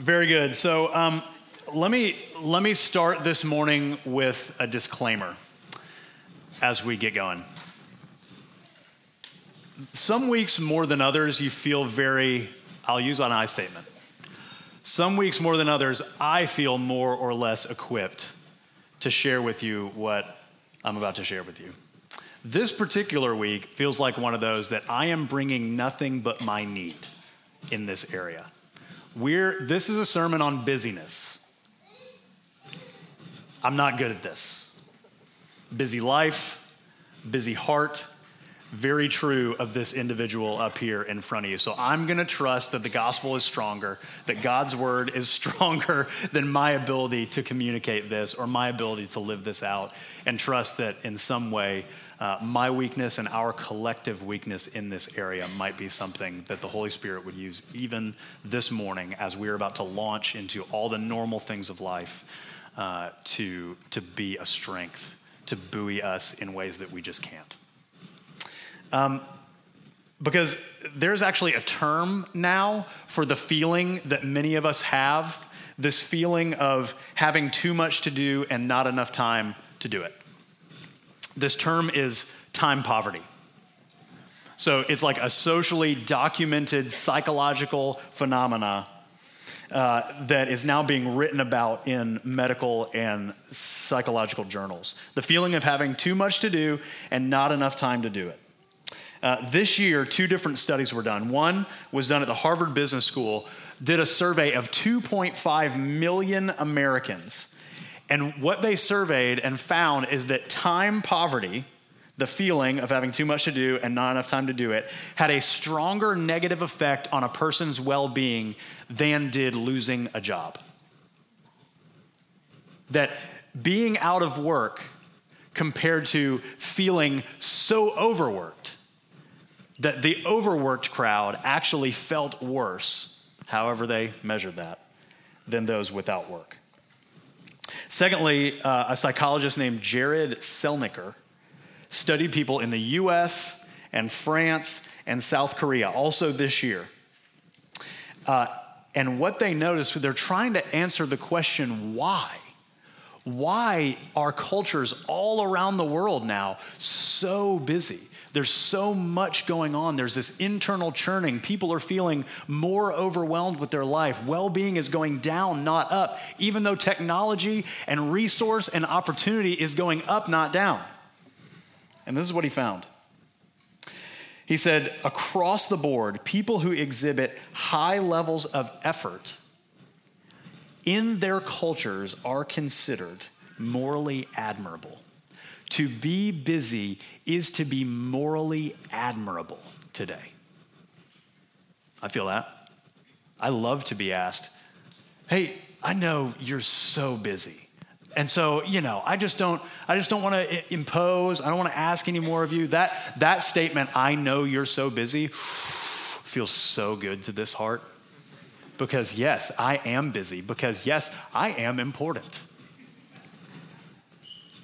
Very good. So um, let me let me start this morning with a disclaimer as we get going. Some weeks more than others, you feel very. I'll use an I statement. Some weeks more than others, I feel more or less equipped to share with you what I'm about to share with you. This particular week feels like one of those that I am bringing nothing but my need in this area. We're, this is a sermon on busyness. I'm not good at this. Busy life, busy heart, very true of this individual up here in front of you. So I'm going to trust that the gospel is stronger, that God's word is stronger than my ability to communicate this or my ability to live this out, and trust that in some way, uh, my weakness and our collective weakness in this area might be something that the Holy Spirit would use even this morning as we're about to launch into all the normal things of life uh, to, to be a strength, to buoy us in ways that we just can't. Um, because there's actually a term now for the feeling that many of us have this feeling of having too much to do and not enough time to do it. This term is time poverty. So it's like a socially documented psychological phenomena uh, that is now being written about in medical and psychological journals. The feeling of having too much to do and not enough time to do it. Uh, this year, two different studies were done. One was done at the Harvard Business School, did a survey of 2.5 million Americans. And what they surveyed and found is that time poverty, the feeling of having too much to do and not enough time to do it, had a stronger negative effect on a person's well being than did losing a job. That being out of work compared to feeling so overworked that the overworked crowd actually felt worse, however they measured that, than those without work. Secondly, uh, a psychologist named Jared Celniker studied people in the US and France and South Korea, also this year. Uh, and what they noticed, they're trying to answer the question why. Why are cultures all around the world now so busy? There's so much going on. There's this internal churning. People are feeling more overwhelmed with their life. Well being is going down, not up, even though technology and resource and opportunity is going up, not down. And this is what he found. He said, across the board, people who exhibit high levels of effort in their cultures are considered morally admirable. To be busy is to be morally admirable today. I feel that. I love to be asked, hey, I know you're so busy. And so, you know, I just don't I just don't want to impose. I don't want to ask any more of you. That that statement, I know you're so busy, feels so good to this heart. Because yes, I am busy because yes, I am important.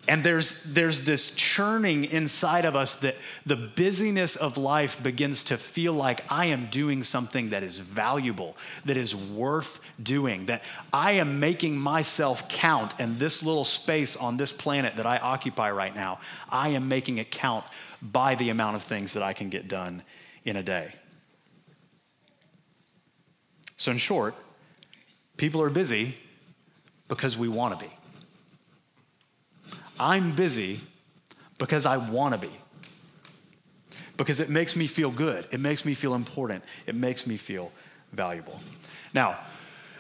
And there's, there's this churning inside of us that the busyness of life begins to feel like I am doing something that is valuable, that is worth doing, that I am making myself count. And this little space on this planet that I occupy right now, I am making it count by the amount of things that I can get done in a day. So, in short, people are busy because we want to be. I'm busy because I want to be. Because it makes me feel good. It makes me feel important. It makes me feel valuable. Now,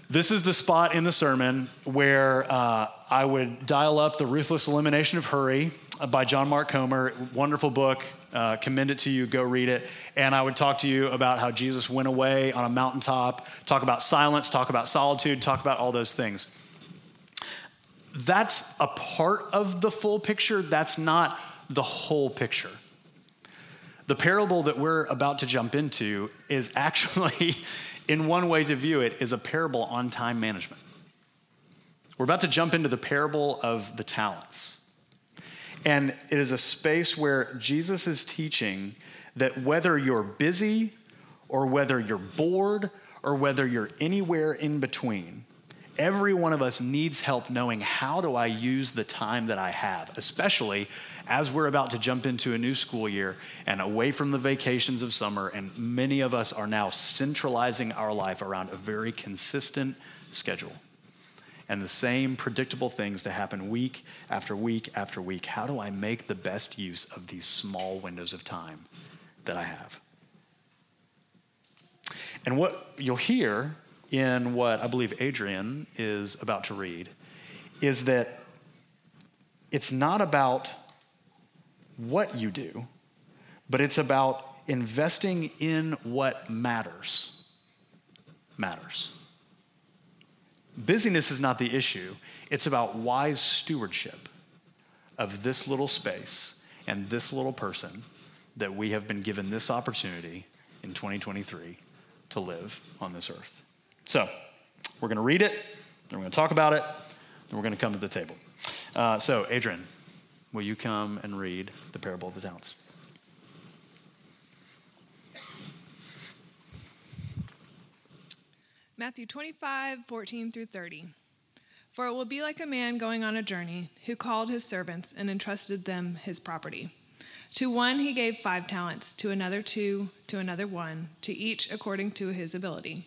this is the spot in the sermon where uh, I would dial up The Ruthless Elimination of Hurry by John Mark Comer. Wonderful book. Uh, commend it to you. Go read it. And I would talk to you about how Jesus went away on a mountaintop, talk about silence, talk about solitude, talk about all those things that's a part of the full picture, that's not the whole picture. The parable that we're about to jump into is actually, in one way to view it, is a parable on time management. We're about to jump into the parable of the talents. And it is a space where Jesus is teaching that whether you're busy or whether you're bored or whether you're anywhere in between, every one of us needs help knowing how do I use the time that I have, especially as we're about to jump into a new school year and away from the vacations of summer. And many of us are now centralizing our life around a very consistent schedule and the same predictable things to happen week after week after week. How do I make the best use of these small windows of time that I have? And what you'll hear in what I believe Adrian is about to read is that it's not about what you do, but it's about investing in what matters. Matters. Busyness is not the issue, it's about wise stewardship of this little space and this little person that we have been given this opportunity in 2023 to live on this earth. So, we're going to read it, then we're going to talk about it, then we're going to come to the table. Uh, so, Adrian, will you come and read the parable of the talents? Matthew 25, 14 through 30. For it will be like a man going on a journey who called his servants and entrusted them his property. To one he gave five talents, to another two, to another one, to each according to his ability.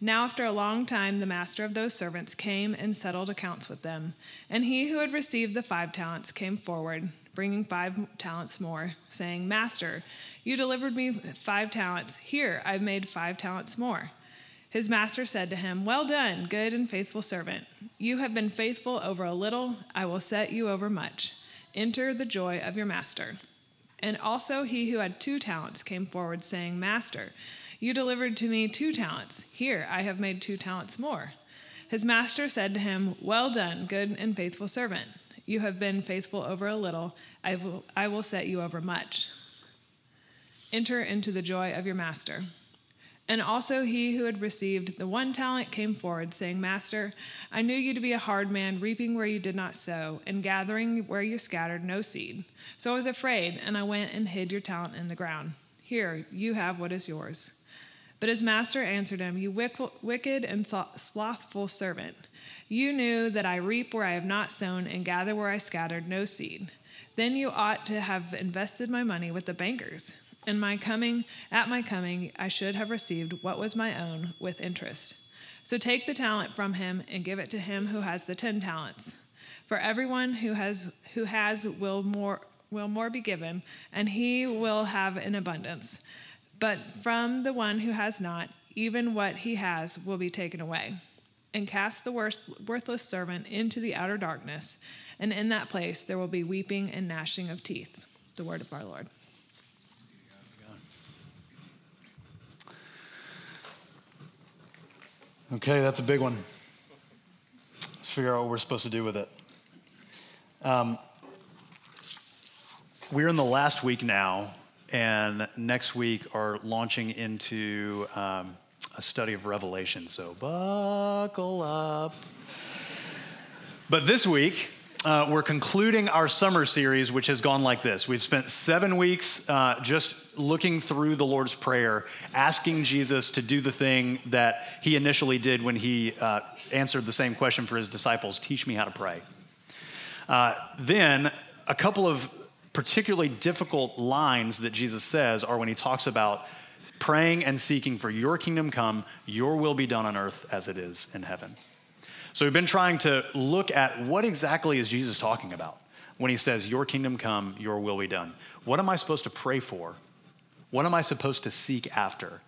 Now, after a long time, the master of those servants came and settled accounts with them. And he who had received the five talents came forward, bringing five talents more, saying, Master, you delivered me five talents. Here, I've made five talents more. His master said to him, Well done, good and faithful servant. You have been faithful over a little, I will set you over much. Enter the joy of your master. And also he who had two talents came forward, saying, Master, you delivered to me two talents. Here I have made two talents more. His master said to him, Well done, good and faithful servant. You have been faithful over a little, I will, I will set you over much. Enter into the joy of your master. And also he who had received the one talent came forward, saying, Master, I knew you to be a hard man, reaping where you did not sow, and gathering where you scattered no seed. So I was afraid, and I went and hid your talent in the ground. Here, you have what is yours. But his master answered him, You wicked and slothful servant. You knew that I reap where I have not sown, and gather where I scattered no seed. Then you ought to have invested my money with the bankers and my coming, at my coming, I should have received what was my own with interest. So take the talent from him and give it to him who has the ten talents. For everyone who has who has will more will more be given, and he will have an abundance. But from the one who has not, even what he has will be taken away. And cast the worthless servant into the outer darkness, and in that place there will be weeping and gnashing of teeth. The word of our Lord. Okay, that's a big one. Let's figure out what we're supposed to do with it. Um, we're in the last week now, and next week are launching into um, a study of Revelation. So buckle up. But this week, uh, we're concluding our summer series, which has gone like this. We've spent seven weeks uh, just looking through the Lord's Prayer, asking Jesus to do the thing that he initially did when he uh, answered the same question for his disciples teach me how to pray. Uh, then, a couple of particularly difficult lines that Jesus says are when he talks about praying and seeking for your kingdom come, your will be done on earth as it is in heaven. So we've been trying to look at what exactly is Jesus talking about when he says, Your kingdom come, your will be done. What am I supposed to pray for? What am I supposed to seek after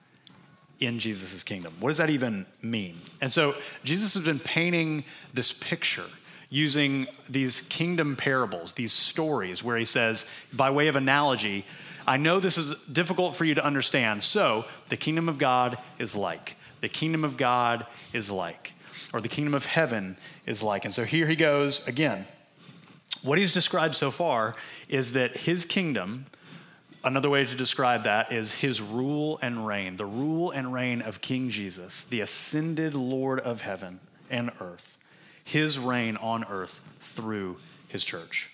in Jesus' kingdom? What does that even mean? And so Jesus has been painting this picture using these kingdom parables, these stories, where he says, by way of analogy, I know this is difficult for you to understand. So the kingdom of God is like. The kingdom of God is like or the kingdom of heaven is like. And so here he goes again. What he's described so far is that his kingdom Another way to describe that is his rule and reign, the rule and reign of King Jesus, the ascended Lord of heaven and earth. His reign on earth through his church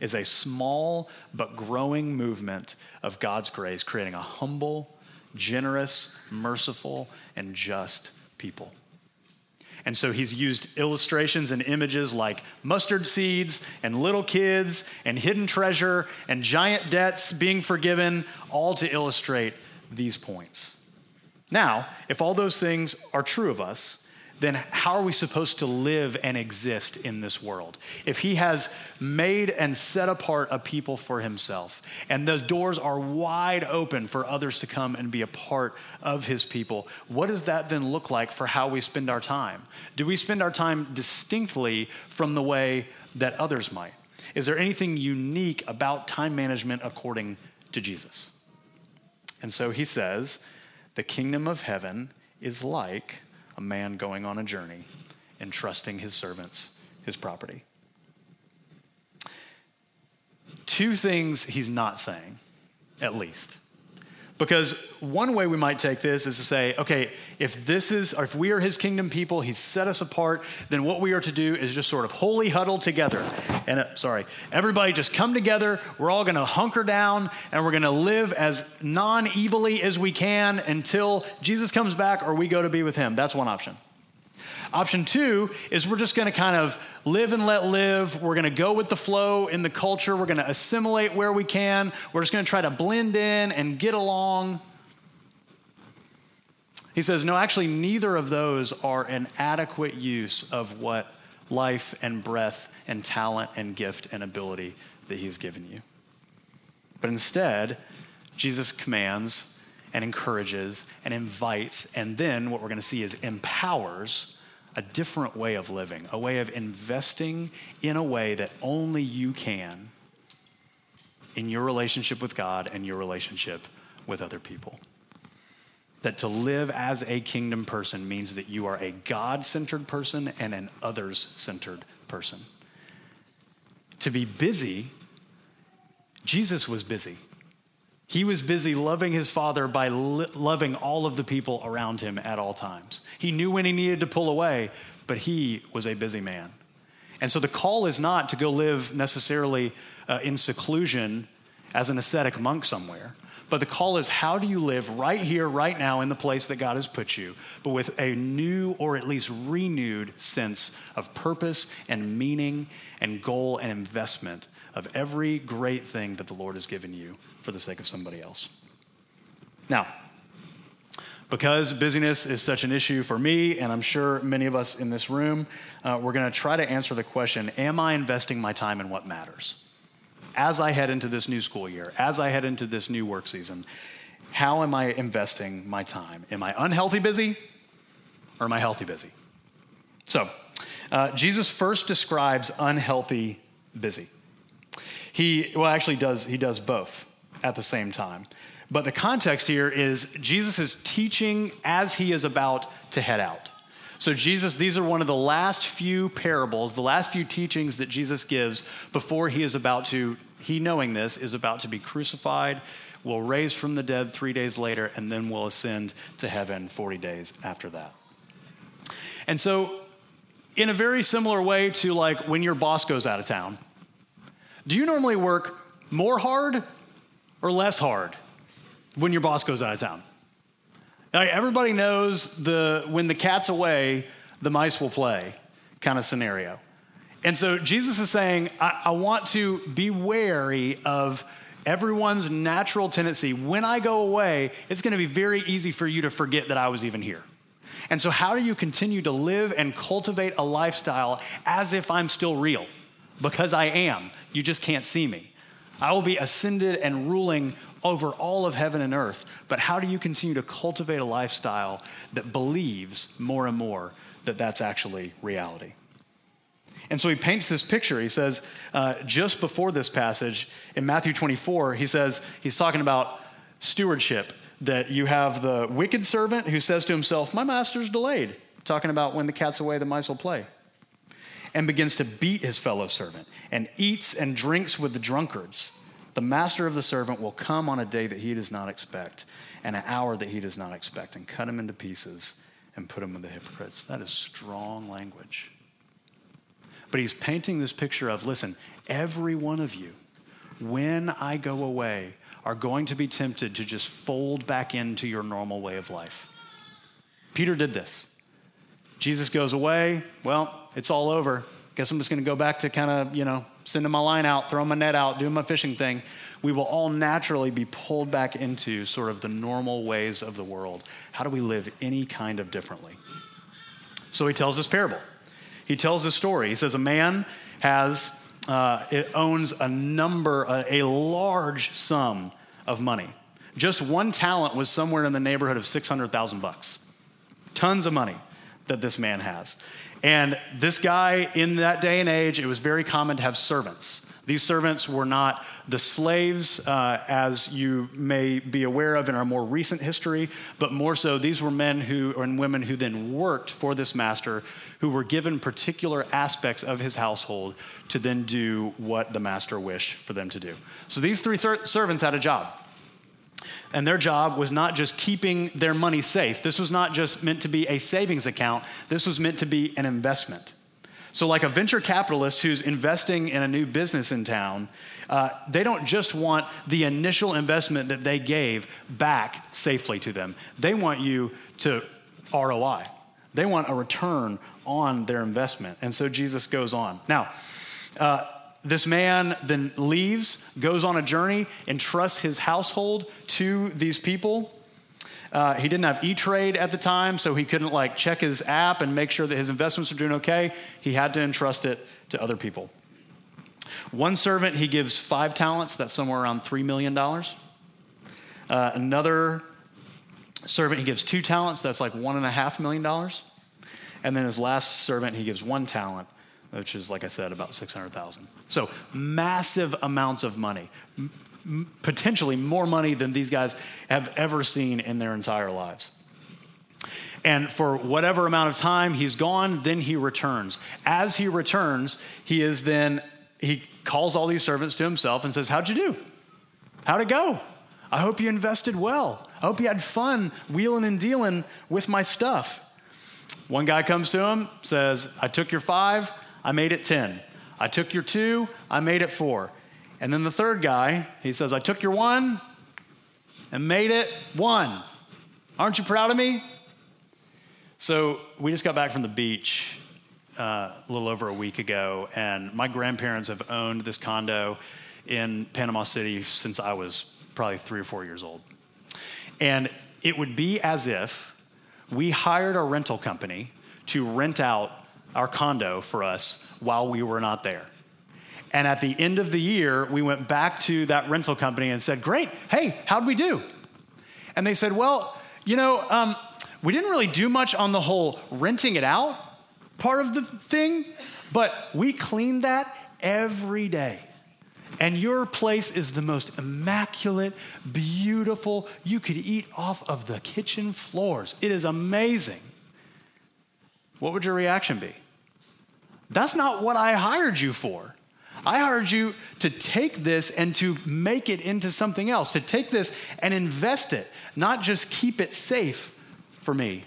is a small but growing movement of God's grace, creating a humble, generous, merciful, and just people. And so he's used illustrations and images like mustard seeds and little kids and hidden treasure and giant debts being forgiven, all to illustrate these points. Now, if all those things are true of us, then how are we supposed to live and exist in this world? If he has made and set apart a people for himself, and those doors are wide open for others to come and be a part of his people, what does that then look like for how we spend our time? Do we spend our time distinctly from the way that others might? Is there anything unique about time management according to Jesus? And so he says, the kingdom of heaven is like a man going on a journey and trusting his servants his property. Two things he's not saying, at least. Because one way we might take this is to say, okay, if this is, or if we are his kingdom people, he's set us apart, then what we are to do is just sort of holy huddle together. And uh, sorry, everybody just come together. We're all going to hunker down and we're going to live as non evilly as we can until Jesus comes back or we go to be with him. That's one option. Option two is we're just going to kind of live and let live. We're going to go with the flow in the culture. We're going to assimilate where we can. We're just going to try to blend in and get along. He says, no, actually, neither of those are an adequate use of what life and breath and talent and gift and ability that He's given you. But instead, Jesus commands and encourages and invites, and then what we're going to see is empowers a different way of living, a way of investing in a way that only you can in your relationship with God and your relationship with other people. That to live as a kingdom person means that you are a God centered person and an others centered person. To be busy, Jesus was busy. He was busy loving his father by li- loving all of the people around him at all times. He knew when he needed to pull away, but he was a busy man. And so the call is not to go live necessarily uh, in seclusion as an ascetic monk somewhere, but the call is how do you live right here, right now, in the place that God has put you, but with a new or at least renewed sense of purpose and meaning and goal and investment of every great thing that the Lord has given you for the sake of somebody else. Now, because busyness is such an issue for me, and I'm sure many of us in this room, uh, we're going to try to answer the question Am I investing my time in what matters? As I head into this new school year, as I head into this new work season, how am I investing my time? Am I unhealthy busy or am I healthy busy? So, uh, Jesus first describes unhealthy busy. He, well, actually, does, he does both at the same time. But the context here is Jesus is teaching as he is about to head out. So, Jesus, these are one of the last few parables, the last few teachings that Jesus gives before he is about to, he knowing this, is about to be crucified, will raise from the dead three days later, and then will ascend to heaven 40 days after that. And so, in a very similar way to like when your boss goes out of town, do you normally work more hard or less hard when your boss goes out of town? Now, everybody knows the when the cat's away, the mice will play kind of scenario. And so Jesus is saying, I, I want to be wary of everyone's natural tendency. When I go away, it's going to be very easy for you to forget that I was even here. And so, how do you continue to live and cultivate a lifestyle as if I'm still real? Because I am. You just can't see me. I will be ascended and ruling over all of heaven and earth. But how do you continue to cultivate a lifestyle that believes more and more that that's actually reality? And so he paints this picture. He says, uh, just before this passage in Matthew 24, he says, he's talking about stewardship, that you have the wicked servant who says to himself, My master's delayed, talking about when the cat's away, the mice will play, and begins to beat his fellow servant and eats and drinks with the drunkards The master of the servant will come on a day that he does not expect, and an hour that he does not expect, and cut him into pieces and put him with the hypocrites. That is strong language. But he's painting this picture of listen, every one of you, when I go away, are going to be tempted to just fold back into your normal way of life. Peter did this. Jesus goes away. Well, it's all over. Guess I'm just going to go back to kind of, you know, sending my line out, throwing my net out, doing my fishing thing. We will all naturally be pulled back into sort of the normal ways of the world. How do we live any kind of differently? So he tells this parable. He tells this story. He says, A man has, uh, it owns a number, a, a large sum of money. Just one talent was somewhere in the neighborhood of 600,000 bucks. Tons of money that this man has. And this guy, in that day and age, it was very common to have servants. These servants were not the slaves, uh, as you may be aware of in our more recent history, but more so, these were men who and women who then worked for this master, who were given particular aspects of his household to then do what the master wished for them to do. So these three ser- servants had a job. And their job was not just keeping their money safe. This was not just meant to be a savings account, this was meant to be an investment. So, like a venture capitalist who's investing in a new business in town, uh, they don't just want the initial investment that they gave back safely to them. They want you to ROI. They want a return on their investment. And so Jesus goes on. Now, uh, this man then leaves, goes on a journey, and trusts his household to these people. Uh, he didn't have E-Trade at the time, so he couldn't like check his app and make sure that his investments are doing okay. He had to entrust it to other people. One servant, he gives five talents. That's somewhere around $3 million. Uh, another servant, he gives two talents. That's like $1.5 million. And then his last servant, he gives one talent which is, like I said, about 600,000. So massive amounts of money, M- potentially more money than these guys have ever seen in their entire lives. And for whatever amount of time he's gone, then he returns. As he returns, he is then, he calls all these servants to himself and says, How'd you do? How'd it go? I hope you invested well. I hope you had fun wheeling and dealing with my stuff. One guy comes to him, says, I took your five, I made it 10. I took your two, I made it four. And then the third guy, he says, I took your one and made it one. Aren't you proud of me? So we just got back from the beach uh, a little over a week ago, and my grandparents have owned this condo in Panama City since I was probably three or four years old. And it would be as if we hired a rental company to rent out our condo for us while we were not there. And at the end of the year, we went back to that rental company and said, Great, hey, how'd we do? And they said, Well, you know, um, we didn't really do much on the whole renting it out part of the thing, but we cleaned that every day. And your place is the most immaculate, beautiful. You could eat off of the kitchen floors. It is amazing. What would your reaction be? That's not what I hired you for. I hired you to take this and to make it into something else, to take this and invest it, not just keep it safe for me.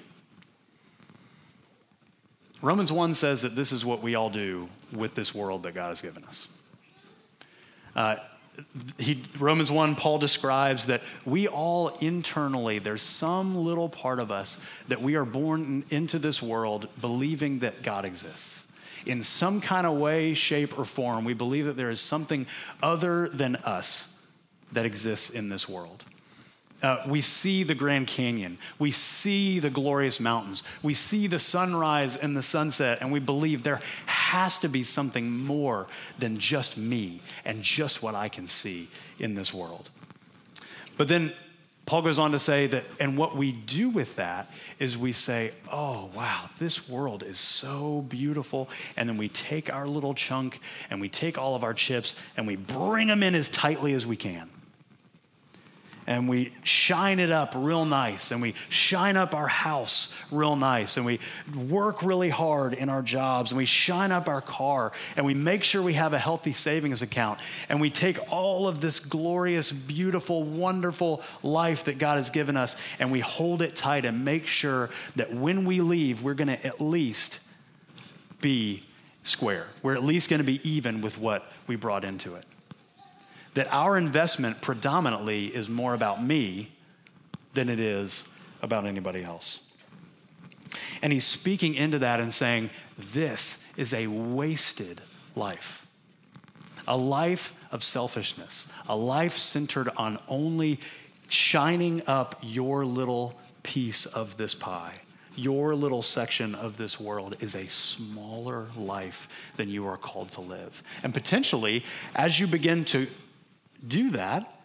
Romans 1 says that this is what we all do with this world that God has given us. Uh, he, Romans 1, Paul describes that we all internally, there's some little part of us that we are born into this world believing that God exists in some kind of way, shape, or form, we believe that there is something other than us that exists in this world. Uh, we see the Grand Canyon. We see the glorious mountains. We see the sunrise and the sunset, and we believe there has to be something more than just me and just what I can see in this world. But then Paul goes on to say that, and what we do with that is we say, oh, wow, this world is so beautiful. And then we take our little chunk and we take all of our chips and we bring them in as tightly as we can. And we shine it up real nice and we shine up our house real nice and we work really hard in our jobs and we shine up our car and we make sure we have a healthy savings account and we take all of this glorious, beautiful, wonderful life that God has given us and we hold it tight and make sure that when we leave, we're going to at least be square. We're at least going to be even with what we brought into it. That our investment predominantly is more about me than it is about anybody else. And he's speaking into that and saying, This is a wasted life. A life of selfishness, a life centered on only shining up your little piece of this pie your little section of this world is a smaller life than you are called to live. And potentially, as you begin to do that,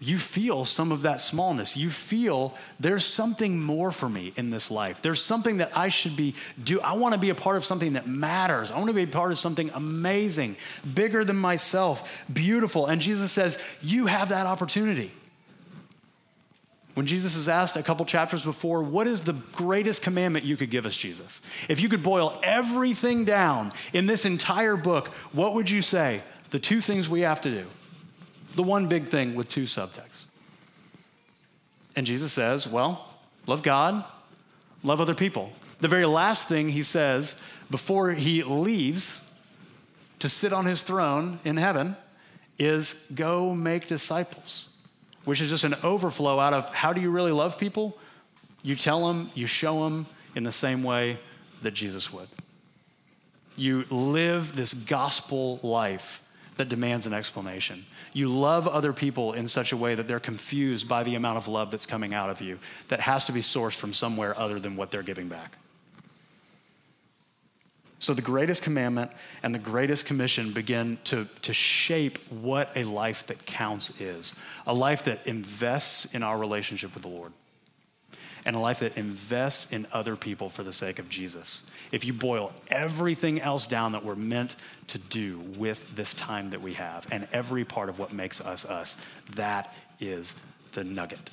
you feel some of that smallness. You feel there's something more for me in this life. There's something that I should be do. I want to be a part of something that matters. I want to be a part of something amazing, bigger than myself, beautiful. And Jesus says, "You have that opportunity." When Jesus is asked a couple chapters before, what is the greatest commandment you could give us, Jesus? If you could boil everything down in this entire book, what would you say? The two things we have to do. The one big thing with two subtexts. And Jesus says, well, love God, love other people. The very last thing he says before he leaves to sit on his throne in heaven is go make disciples which is just an overflow out of how do you really love people? You tell them, you show them in the same way that Jesus would. You live this gospel life that demands an explanation. You love other people in such a way that they're confused by the amount of love that's coming out of you that has to be sourced from somewhere other than what they're giving back. So, the greatest commandment and the greatest commission begin to, to shape what a life that counts is a life that invests in our relationship with the Lord, and a life that invests in other people for the sake of Jesus. If you boil everything else down that we're meant to do with this time that we have, and every part of what makes us us, that is the nugget.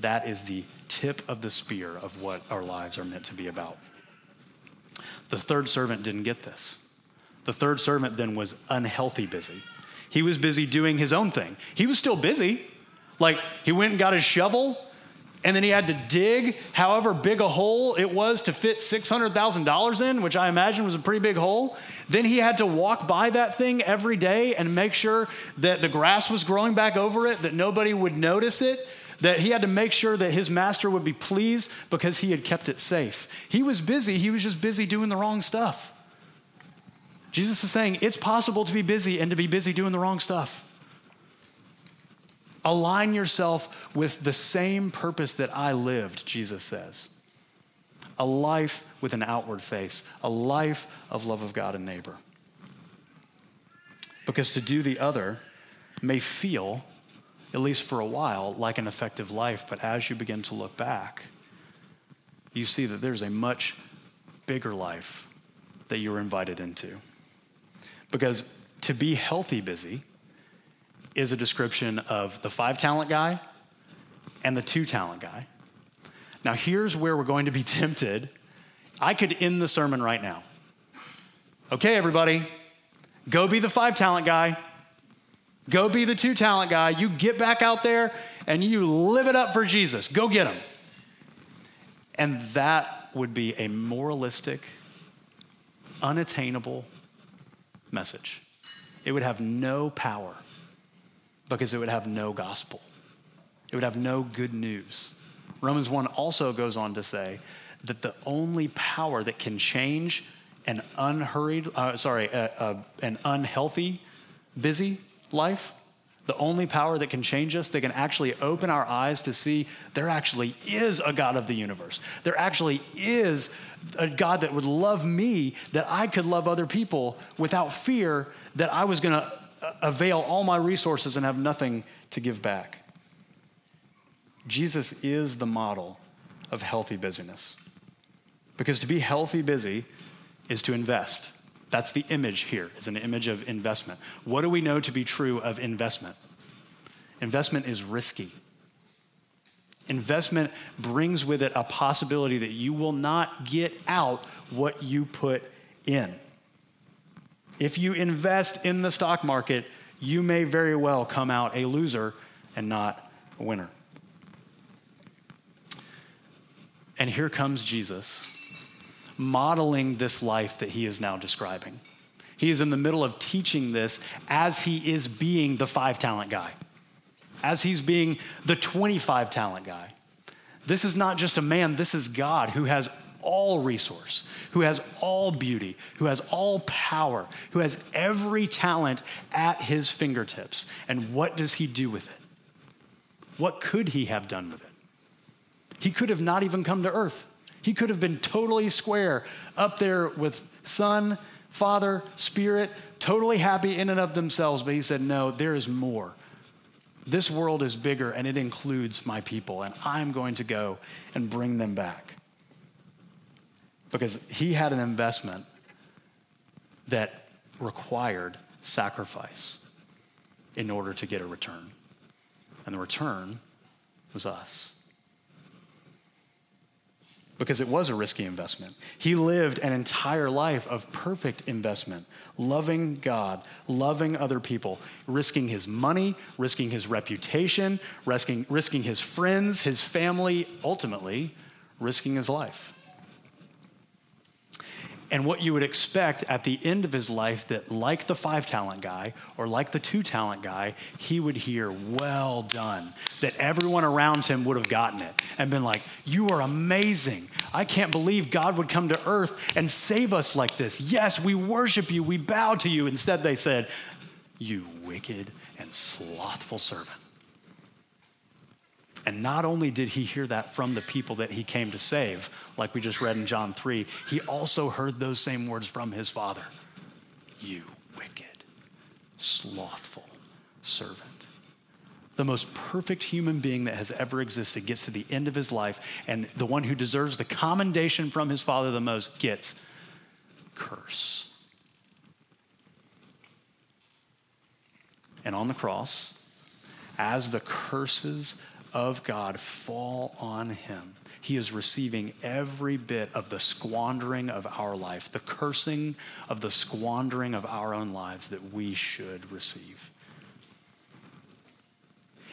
That is the tip of the spear of what our lives are meant to be about. The third servant didn't get this. The third servant then was unhealthy busy. He was busy doing his own thing. He was still busy. Like he went and got his shovel, and then he had to dig however big a hole it was to fit $600,000 in, which I imagine was a pretty big hole. Then he had to walk by that thing every day and make sure that the grass was growing back over it, that nobody would notice it that he had to make sure that his master would be pleased because he had kept it safe. He was busy, he was just busy doing the wrong stuff. Jesus is saying it's possible to be busy and to be busy doing the wrong stuff. Align yourself with the same purpose that I lived, Jesus says. A life with an outward face, a life of love of God and neighbor. Because to do the other may feel at least for a while, like an effective life. But as you begin to look back, you see that there's a much bigger life that you're invited into. Because to be healthy busy is a description of the five talent guy and the two talent guy. Now, here's where we're going to be tempted. I could end the sermon right now. Okay, everybody, go be the five talent guy. Go be the two talent guy. You get back out there and you live it up for Jesus. Go get him. And that would be a moralistic, unattainable message. It would have no power because it would have no gospel. It would have no good news. Romans 1 also goes on to say that the only power that can change an unhurried, uh, sorry, uh, uh, an unhealthy, busy life, the only power that can change us, that can actually open our eyes to see there actually is a God of the universe. There actually is a God that would love me, that I could love other people without fear that I was going to avail all my resources and have nothing to give back. Jesus is the model of healthy busyness. Because to be healthy busy is to invest. That's the image here, is an image of investment. What do we know to be true of investment? Investment is risky. Investment brings with it a possibility that you will not get out what you put in. If you invest in the stock market, you may very well come out a loser and not a winner. And here comes Jesus, modeling this life that he is now describing. He is in the middle of teaching this as he is being the five talent guy, as he's being the 25 talent guy. This is not just a man, this is God who has all resource, who has all beauty, who has all power, who has every talent at his fingertips. And what does he do with it? What could he have done with it? He could have not even come to earth. He could have been totally square up there with Son, Father, Spirit, totally happy in and of themselves. But he said, No, there is more. This world is bigger and it includes my people, and I'm going to go and bring them back because he had an investment that required sacrifice in order to get a return. And the return was us. Because it was a risky investment. He lived an entire life of perfect investment, loving God, loving other people, risking his money, risking his reputation, risking, risking his friends, his family, ultimately, risking his life and what you would expect at the end of his life that like the five talent guy or like the two talent guy he would hear well done that everyone around him would have gotten it and been like you are amazing. I can't believe god would come to earth and save us like this. Yes we worship you. We bow to you. Instead they said you wicked and slothful servant and not only did he hear that from the people that he came to save, like we just read in John 3, he also heard those same words from his father You wicked, slothful servant. The most perfect human being that has ever existed gets to the end of his life, and the one who deserves the commendation from his father the most gets curse. And on the cross, as the curses of God fall on him. He is receiving every bit of the squandering of our life, the cursing of the squandering of our own lives that we should receive.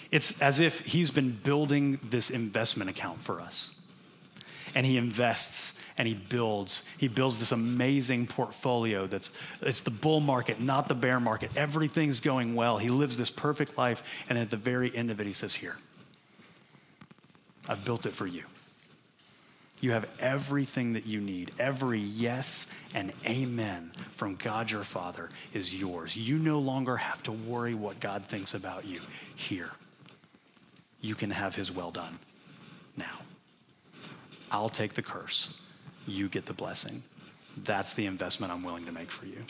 It's as if he's been building this investment account for us. And he invests and he builds. He builds this amazing portfolio that's it's the bull market, not the bear market. Everything's going well. He lives this perfect life. And at the very end of it, he says, Here, I've built it for you. You have everything that you need. Every yes and amen from God your Father is yours. You no longer have to worry what God thinks about you. Here, you can have his well done now. I'll take the curse. You get the blessing. That's the investment I'm willing to make for you.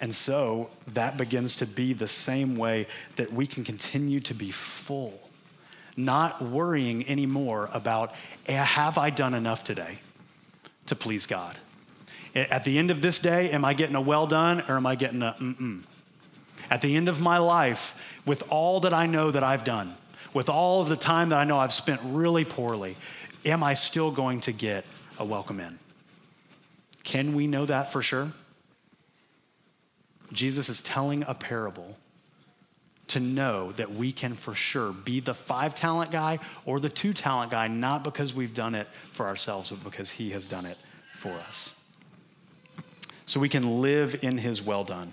And so that begins to be the same way that we can continue to be full not worrying anymore about eh, have I done enough today to please God? Eh, at the end of this day, am I getting a well done or am I getting a mm-mm? At the end of my life, with all that I know that I've done, with all of the time that I know I've spent really poorly, am I still going to get a welcome in? Can we know that for sure? Jesus is telling a parable to know that we can for sure be the five talent guy or the two talent guy, not because we've done it for ourselves, but because He has done it for us. So we can live in His well done.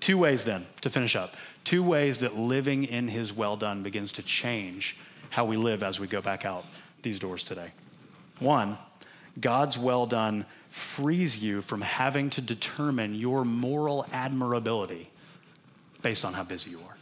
Two ways then to finish up. Two ways that living in His well done begins to change how we live as we go back out these doors today. One, God's well done frees you from having to determine your moral admirability based on how busy you are.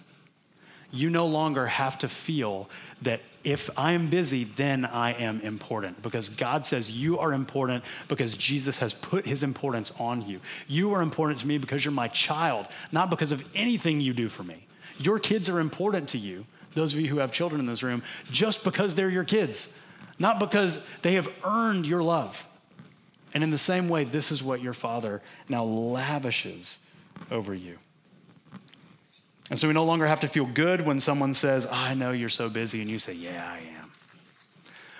You no longer have to feel that if I'm busy, then I am important because God says you are important because Jesus has put his importance on you. You are important to me because you're my child, not because of anything you do for me. Your kids are important to you, those of you who have children in this room, just because they're your kids, not because they have earned your love. And in the same way, this is what your Father now lavishes over you. And so we no longer have to feel good when someone says, ah, I know you're so busy, and you say, Yeah, I am.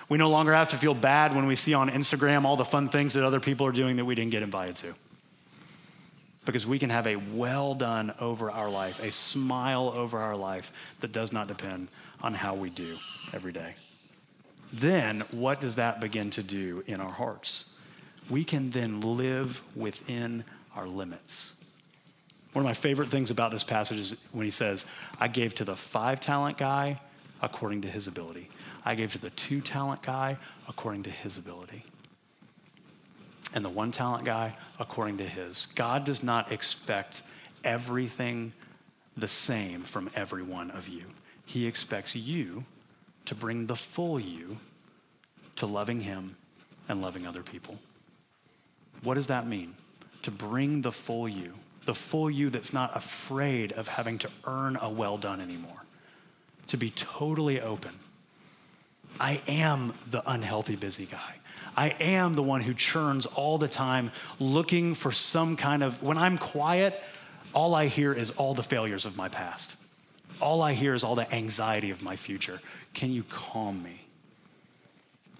We no longer have to feel bad when we see on Instagram all the fun things that other people are doing that we didn't get invited to. Because we can have a well done over our life, a smile over our life that does not depend on how we do every day. Then, what does that begin to do in our hearts? We can then live within our limits. One of my favorite things about this passage is when he says, I gave to the five talent guy according to his ability. I gave to the two talent guy according to his ability. And the one talent guy according to his. God does not expect everything the same from every one of you. He expects you to bring the full you to loving him and loving other people. What does that mean? To bring the full you the full you that's not afraid of having to earn a well done anymore, to be totally open. I am the unhealthy busy guy. I am the one who churns all the time looking for some kind of, when I'm quiet, all I hear is all the failures of my past. All I hear is all the anxiety of my future. Can you calm me?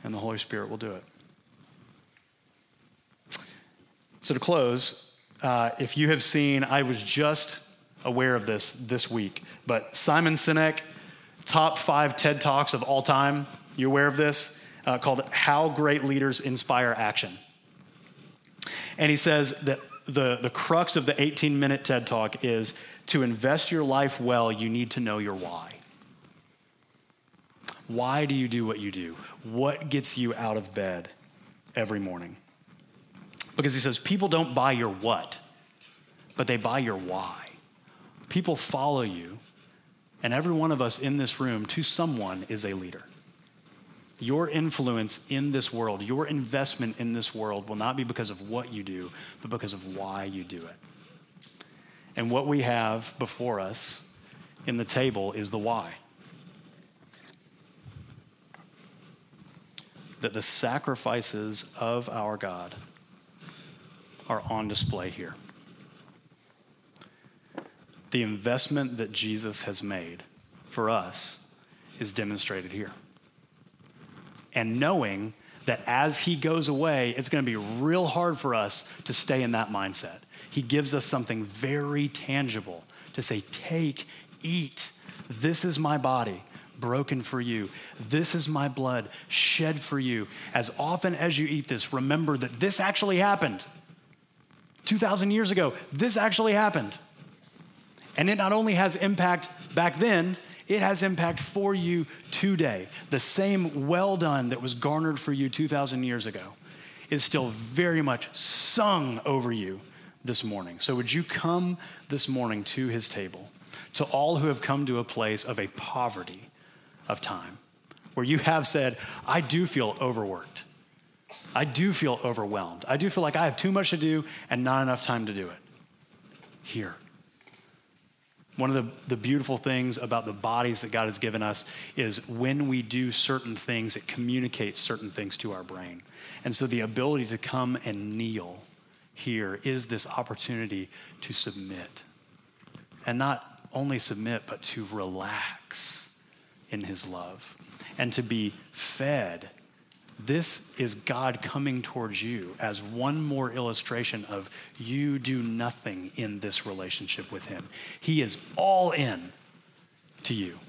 And the Holy Spirit will do it. So, to close, uh, if you have seen, I was just aware of this this week, but Simon Sinek, top five TED Talks of all time. You aware of this? Uh, called How Great Leaders Inspire Action. And he says that the, the crux of the 18 minute TED Talk is to invest your life well, you need to know your why. Why do you do what you do? What gets you out of bed every morning? Because he says, people don't buy your what, but they buy your why. People follow you, and every one of us in this room, to someone, is a leader. Your influence in this world, your investment in this world will not be because of what you do, but because of why you do it. And what we have before us in the table is the why. That the sacrifices of our God are on display here. The investment that Jesus has made for us is demonstrated here. And knowing that as he goes away, it's going to be real hard for us to stay in that mindset. He gives us something very tangible to say, Take, eat. This is my body broken for you. This is my blood shed for you. As often as you eat this, remember that this actually happened. 2,000 years ago, this actually happened. And it not only has impact back then, it has impact for you today. The same well done that was garnered for you 2,000 years ago is still very much sung over you this morning. So, would you come this morning to his table, to all who have come to a place of a poverty of time, where you have said, I do feel overworked. I do feel overwhelmed. I do feel like I have too much to do and not enough time to do it. Here. One of the, the beautiful things about the bodies that God has given us is when we do certain things, it communicates certain things to our brain. And so the ability to come and kneel here is this opportunity to submit. And not only submit, but to relax in his love and to be fed this is God coming towards you as one more illustration of you do nothing in this relationship with Him. He is all in to you.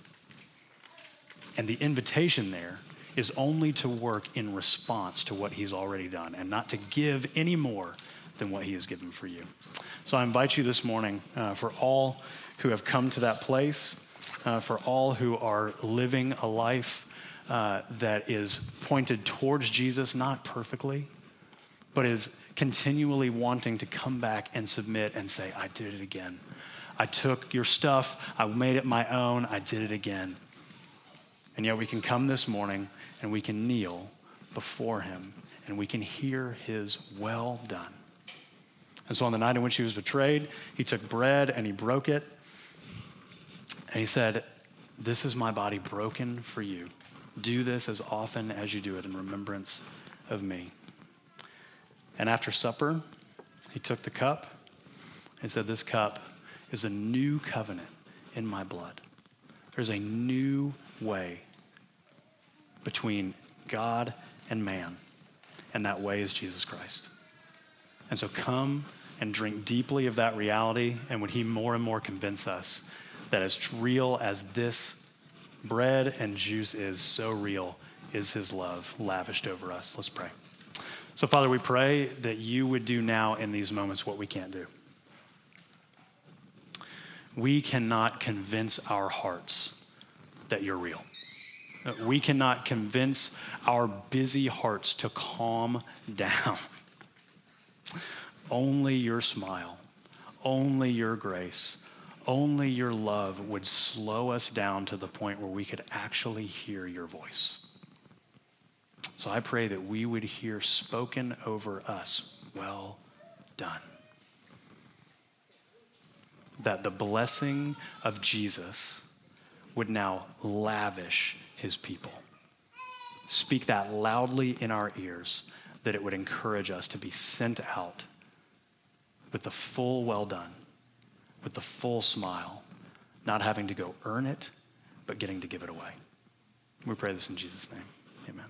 And the invitation there is only to work in response to what He's already done and not to give any more than what He has given for you. So I invite you this morning uh, for all who have come to that place, uh, for all who are living a life uh, that is pointed towards Jesus, not perfectly, but is continually wanting to come back and submit and say, I did it again. I took your stuff, I made it my own, I did it again. And yet we can come this morning and we can kneel before him and we can hear his well done. And so on the night in which he was betrayed, he took bread and he broke it. And he said, This is my body broken for you. Do this as often as you do it in remembrance of me. And after supper, he took the cup and said, This cup is a new covenant in my blood. There's a new way between God and man, and that way is Jesus Christ. And so come and drink deeply of that reality, and would He more and more convince us that as real as this bread and juice is, so real is His love lavished over us. Let's pray. So, Father, we pray that you would do now in these moments what we can't do. We cannot convince our hearts that you're real. We cannot convince our busy hearts to calm down. Only your smile, only your grace, only your love would slow us down to the point where we could actually hear your voice. So I pray that we would hear spoken over us, well done. That the blessing of Jesus would now lavish his people. Speak that loudly in our ears, that it would encourage us to be sent out with the full well done, with the full smile, not having to go earn it, but getting to give it away. We pray this in Jesus' name. Amen.